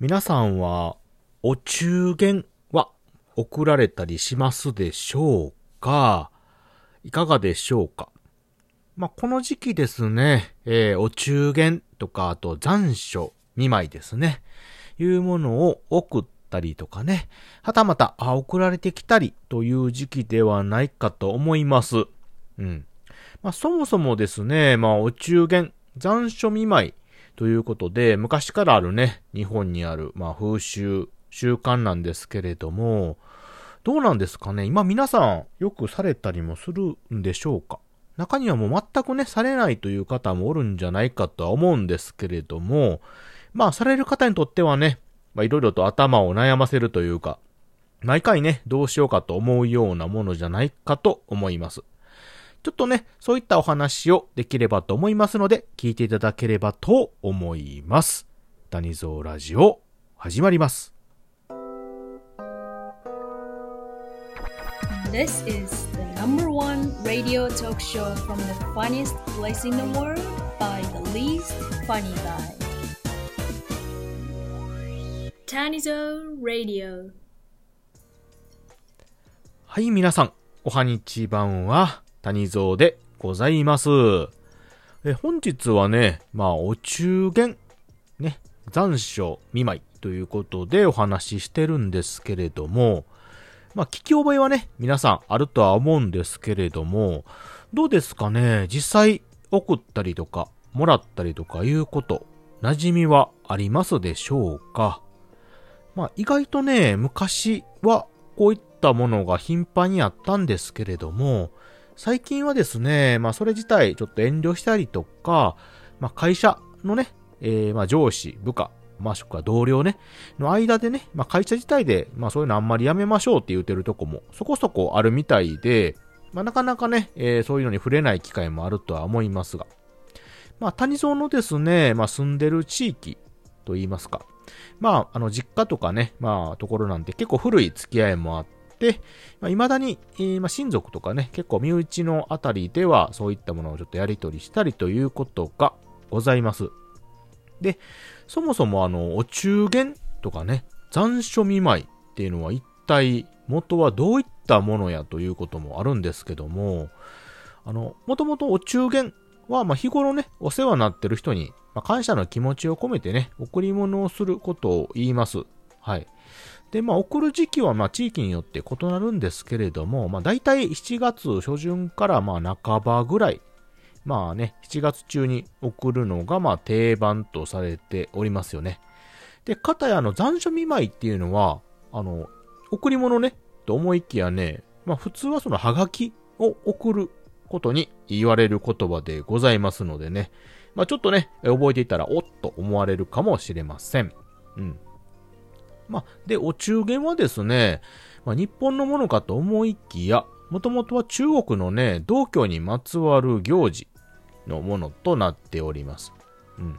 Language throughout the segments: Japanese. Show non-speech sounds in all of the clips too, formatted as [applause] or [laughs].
皆さんは、お中元は送られたりしますでしょうか？いかがでしょうか？まあ、この時期ですね、えー、お中元とか、あと残暑見舞いですね、いうものを送ったりとかね、はたまた、あ、送られてきたりという時期ではないかと思います。うん。まあ、そもそもですね、まあ、お中元、残暑見舞いということで、昔からあるね、日本にある、まあ、風習、習慣なんですけれども、どうなんですかね？今皆さんよくされたりもするんでしょうか？中にはもう全くね、されないという方もおるんじゃないかとは思うんですけれども、まあ、される方にとってはね、まあ、いろいろと頭を悩ませるというか、毎回ね、どうしようかと思うようなものじゃないかと思います。ちょっとね、そういったお話をできればと思いますので、聞いていただければと思います。谷蔵ラジオ、始まります。This is the number one radio talk show from the funniest place in the world by the least funny guy. Tanizo Radio はい、皆さん、おはにちばんは、谷蔵でございます。え、本日はね、まあ、お中元、ね、残暑見舞いということでお話ししてるんですけれども、まあ、聞き覚えはね、皆さんあるとは思うんですけれども、どうですかね実際送ったりとか、もらったりとかいうこと、馴染みはありますでしょうか？まあ、意外とね、昔はこういったものが頻繁にあったんですけれども、最近はですね、まあ、それ自体ちょっと遠慮したりとか、まあ、会社のね、えー、まあ、上司、部下、もしくは同僚ね、の間でね、まあ、会社自体で、まあ、そういうのあんまりやめましょうって言ってるとこもそこそこあるみたいで、まあ、なかなかね、えー、そういうのに触れない機会もあるとは思いますが、まあ、谷蔵のですね、まあ、住んでる地域と言いますか、まあ、あの、実家とかね、まあ、ところなんて結構古い付き合いもあって、まあ、未だに、えー、まあ、親族とかね、結構身内のあたりでは、そういったものをちょっとやり取りしたりということがございます。で、そもそもあの、お中元とかね、残暑見舞いっていうのは一体元はどういったものやということもあるんですけども、あの、もともとお中元は、まあ、日頃ね、お世話になってる人に、まあ、感謝の気持ちを込めてね、贈り物をすることを言います。はい。で、まあ、送る時期は、まあ、地域によって異なるんですけれども、まあ、大体7月初旬から、まあ、半ばぐらいまあね、7月中に送るのがまあ定番とされておりますよね。で、かたやあの残暑見舞いっていうのは、あの、贈り物ね、と思いきやね、まあ普通はそのハガキを送ることに言われる言葉でございますのでね、まあちょっとね、覚えていたらおっと思われるかもしれません。うん。まあ、で、お中元はですね、まあ、日本のものかと思いきや、もともとは中国のね、道教にまつわる行事のものとなっております。うん。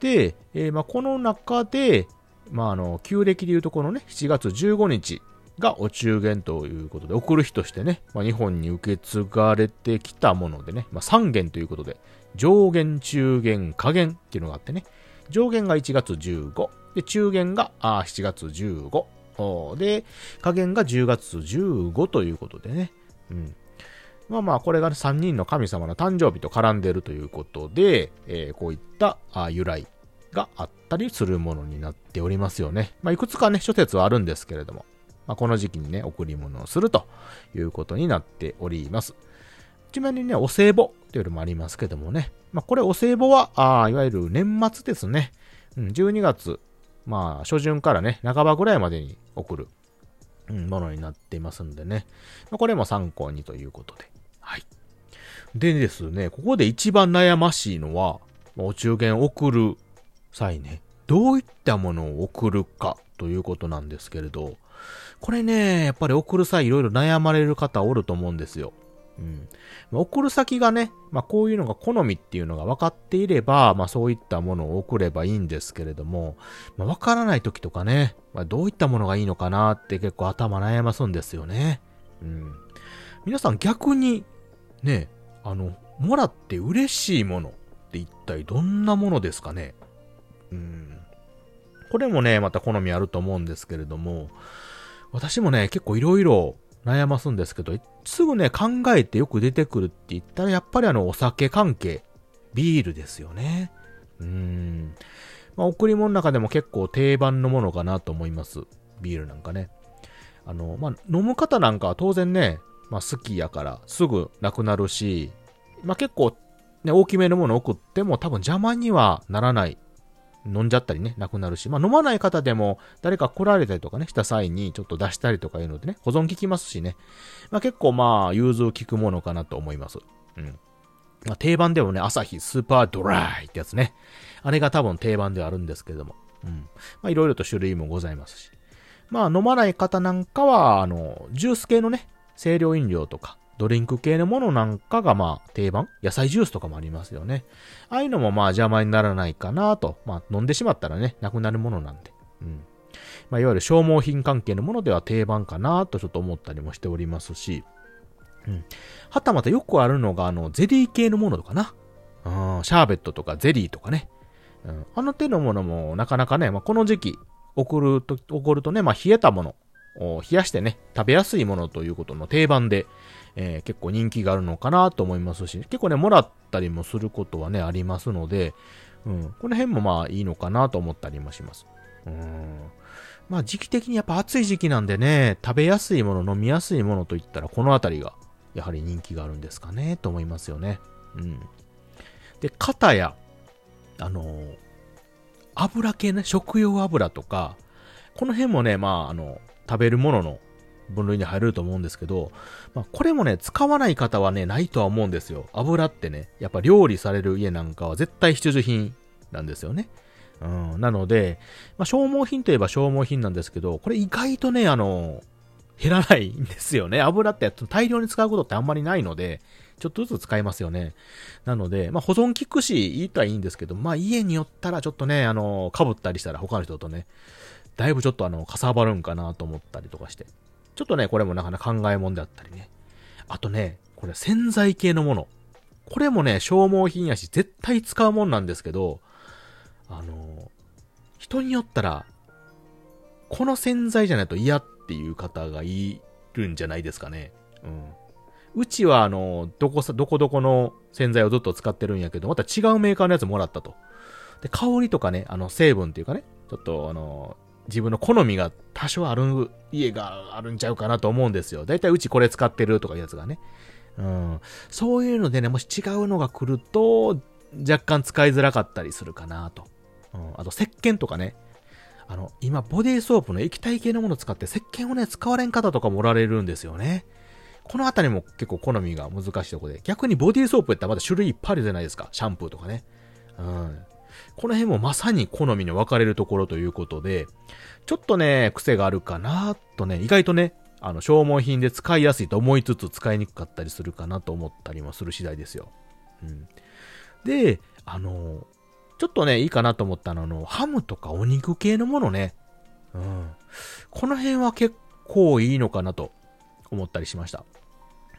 で、えー、まあ、この中で、まあ、あの、旧暦でいうとこのね、7月15日がお中元ということで、送る日としてね、まあ、日本に受け継がれてきたものでね、まあ、3元ということで、上元、中元、下元っていうのがあってね、上元が1月15、で、中元があ7月15、で、下元が10月15ということでね、うん。まあまあ、これが、ね、3人の神様の誕生日と絡んでるということで、えー、こういった由来があったりするものになっておりますよね。まあ、いくつかね、諸説はあるんですけれども、まあ、この時期にね、贈り物をするということになっております。ちなみにね、お歳暮というのもありますけどもね、まあ、これお歳暮は、あいわゆる年末ですね。うん、12月、まあ、初旬からね、半ばぐらいまでに送る、うん、ものになっていますんでね。まあ、これも参考にということで。はい。でですね、ここで一番悩ましいのは、お中元送る際ね、どういったものを送るかということなんですけれど、これね、やっぱり送る際いろいろ悩まれる方おると思うんですよ。うん。まあ、送る先がね、まあ、こういうのが好みっていうのが分かっていれば、まあ、そういったものを送ればいいんですけれども、まあ、分からない時とかね、まあ、どういったものがいいのかなって結構頭悩ますんですよね。うん。皆さん逆にね、あの、もらって嬉しいものって一体どんなものですかね？うん。これもね、また好みあると思うんですけれども、私もね、結構いろいろ悩ますんですけど、すぐね、考えてよく出てくるって言ったら、やっぱりあの、お酒関係、ビールですよね。うん。まあ、贈り物の中でも結構定番のものかなと思います。ビールなんかね。あの、まあ、飲む方なんかは当然ね、まあ、好きやからすぐなくなるし、まあ、結構ね、大きめのもの送っても多分邪魔にはならない飲んじゃったりね、なくなるし、まあ飲まない方でも誰か来られたりとかね、した際にちょっと出したりとかいうのでね、保存効きますしね。まあ結構まあ、融通効くものかなと思います。うん。まあ、定番でもね、朝日スーパードライってやつね。あれが多分定番ではあるんですけども。うん。まあいろいろと種類もございますし。まあ飲まない方なんかは、あの、ジュース系のね、清涼飲料とか、ドリンク系のものなんかがまあ定番？野菜ジュースとかもありますよね。ああいうのもまあ邪魔にならないかなと。まあ飲んでしまったらね、なくなるものなんで。うん。まあいわゆる消耗品関係のものでは定番かなとちょっと思ったりもしておりますし。うん。はたまたよくあるのがあのゼリー系のものとかな。うん、シャーベットとかゼリーとかね。うん、あの手のものもなかなかね、まあ、この時期送ると、送るとね、まあ冷えたもの冷やしてね、食べやすいものということの定番で、えー、結構人気があるのかなと思いますし、結構ね、もらったりもすることはね、ありますので、うん、この辺もまあいいのかなと思ったりもします。うん。まあ時期的にやっぱ暑い時期なんでね、食べやすいもの、飲みやすいものといったらこのあたりがやはり人気があるんですかね、と思いますよね。うん。で、肩や、あのー、油系ね、食用油とか、この辺もね、まあ、あの、食べるものの分類に入ると思うんですけど、まあ、これもね、使わない方はね、ないとは思うんですよ。油ってね、やっぱ料理される家なんかは絶対必需品なんですよね。うん、なので、まあ、消耗品といえば消耗品なんですけど、これ意外とね、あの、減らないんですよね。油って大量に使うことってあんまりないので、ちょっとずつ使いますよね。なので、まあ保存効くし、いいとはいいんですけど、まあ家によったらちょっとね、あの、被ったりしたら他の人とね、だいぶちょっとあの、かさばるんかなと思ったりとかして。ちょっとね、これもなかなか考えもんであったりね。あとね、これ洗剤系のもの。これもね、消耗品やし、絶対使うもんなんですけど、あの、人によったら、この洗剤じゃないと嫌っていう方がいるんじゃないですかね。うん。うちは、あの、どこさ、どこどこの洗剤をずっと使ってるんやけど、また違うメーカーのやつもらったと。で、香りとかね、あの、成分っていうかね、ちょっと、あの、自分の好みが多少ある家があるんちゃうかなと思うんですよ。だいたいうちこれ使ってるとかいうやつがね。うん。そういうのでね、もし違うのが来ると、若干使いづらかったりするかなと。うん。あと、石鹸とかね。あの、今、ボディーソープの液体系のものを使って石鹸をね、使われん方とかもおられるんですよね。このあたりも結構好みが難しいとこで。逆にボディーソープやったらまだ種類いっぱいあるじゃないですか。シャンプーとかね。うん。この辺もまさに好みの分かれるところということで、ちょっとね、癖があるかなとね、意外とね、あの、消耗品で使いやすいと思いつつ使いにくかったりするかなと思ったりもする次第ですよ。うん。で、あの、ちょっとね、いいかなと思ったのは、あの、ハムとかお肉系のものね。うん。この辺は結構いいのかなと思ったりしました。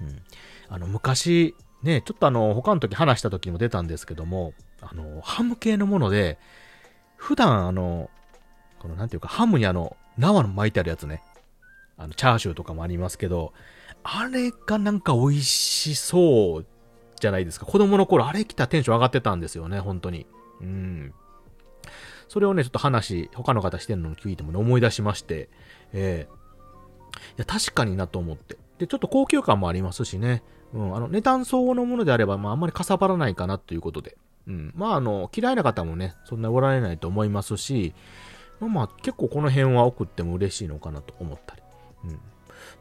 うん。あの、昔、ね、ちょっとあの、他の時話した時も出たんですけども、あの、ハム系のもので、普段あの、このなんていうか、ハムにあの、生の巻いてあるやつね。あの、チャーシューとかもありますけど、あれがなんか美味しそうじゃないですか。子供の頃あれ来たテンション上がってたんですよね、本当に。うん。それをね、ちょっと話、他の方してるのを聞いてもね、思い出しまして、ええー、いや、確かになと思って。で、ちょっと高級感もありますしね。うん、あの、値段相応のものであれば、まあ、あんまりかさばらないかなということで。うん。まあ、あの、嫌いな方もね、そんなおられないと思いますし、まあまあ、結構この辺は送っても嬉しいのかなと思ったり。うん。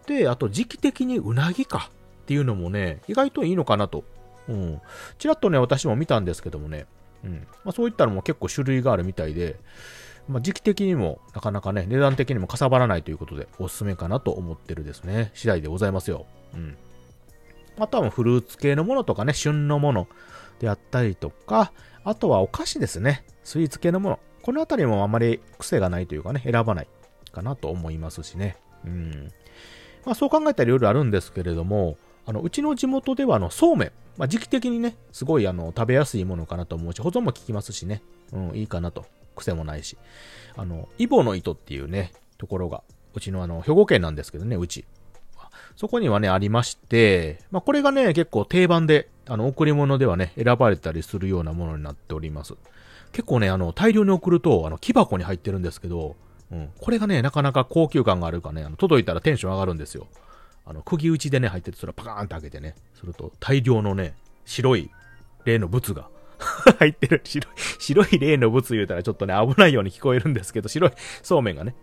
で、あと時期的にうなぎかっていうのもね、意外といいのかなと。うん。ちらっとね、私も見たんですけどもね。うん。まあそういったのも結構種類があるみたいで、まあ時期的にもなかなかね、値段的にもかさばらないということでおすすめかなと思ってるですね。次第でございますよ。うん。あとはフルーツ系のものとかね、旬のもの。であったりとか、あとはお菓子ですね。スイーツ系のもの。このあたりもあまり癖がないというかね、選ばないかなと思いますしね。うん。まあそう考えたらいろいろあるんですけれども、あの、うちの地元ではあの、そうめん。まあ時期的にね、すごいあの、食べやすいものかなと思うし、保存も効きますしね。うん、いいかなと。癖もないし。あの、イボの糸っていうね、ところが、うちのあの、兵庫県なんですけどね、うち。そこにはね、ありまして、まあ、これがね、結構定番で、あの、贈り物ではね、選ばれたりするようなものになっております。結構ね、あの、大量に送ると、あの、木箱に入ってるんですけど、うん、これがね、なかなか高級感があるかね、あの、届いたらテンション上がるんですよ。あの、釘打ちでね、入ってて、それをパカーンって開けてね、すると、大量のね、白い、例の物が [laughs] 入ってる。白い、白い例の物言うたらちょっとね、危ないように聞こえるんですけど、白いそうめんがね、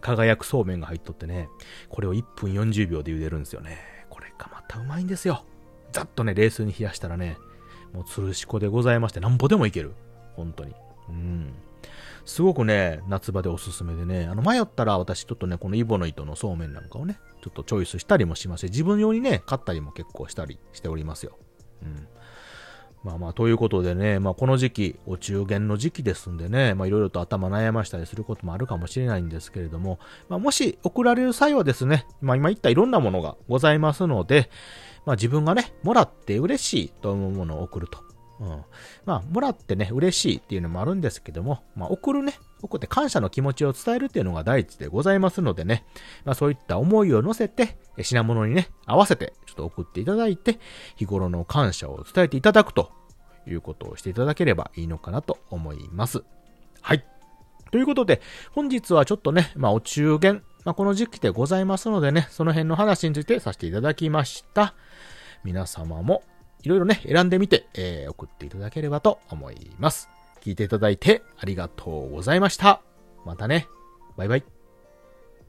輝くそうめんが入っとってね、これを1分40秒で茹でるんですよね。これがまたうまいんですよ。ざっとね、冷水に冷やしたらね、もうつるしこでございまして、なんぼでもいける。本当に。うん。すごくね、夏場でおすすめでね、あの、迷ったら私ちょっとね、このイボの糸のそうめんなんかをね、ちょっとチョイスしたりもしますし、自分用にね、買ったりも結構したりしておりますよ。うん。まあまあ、ということでね、まあこの時期、お中元の時期ですんでね、まあいろいろと頭悩ましたりすることもあるかもしれないんですけれども、まあもし送られる際はですね、まあ今言ったいろんなものがございますので、まあ自分がね、もらって嬉しいと思うものを送ると。うん。まあ、もらってね、嬉しいっていうのもあるんですけども、まあ、送るね、送って感謝の気持ちを伝えるっていうのが第一でございますのでね、まあ、そういった思いを乗せて、品物にね、合わせて、ちょっと送っていただいて、日頃の感謝を伝えていただくということをしていただければいいのかなと思います。はい。ということで、本日はちょっとね、まあ、お中元、まあ、この時期でございますのでね、その辺の話についてさせていただきました。皆様もいろいろね、選んでみて、えー、送っていただければと思います。聞いていただいてありがとうございました。またね。バイバイ。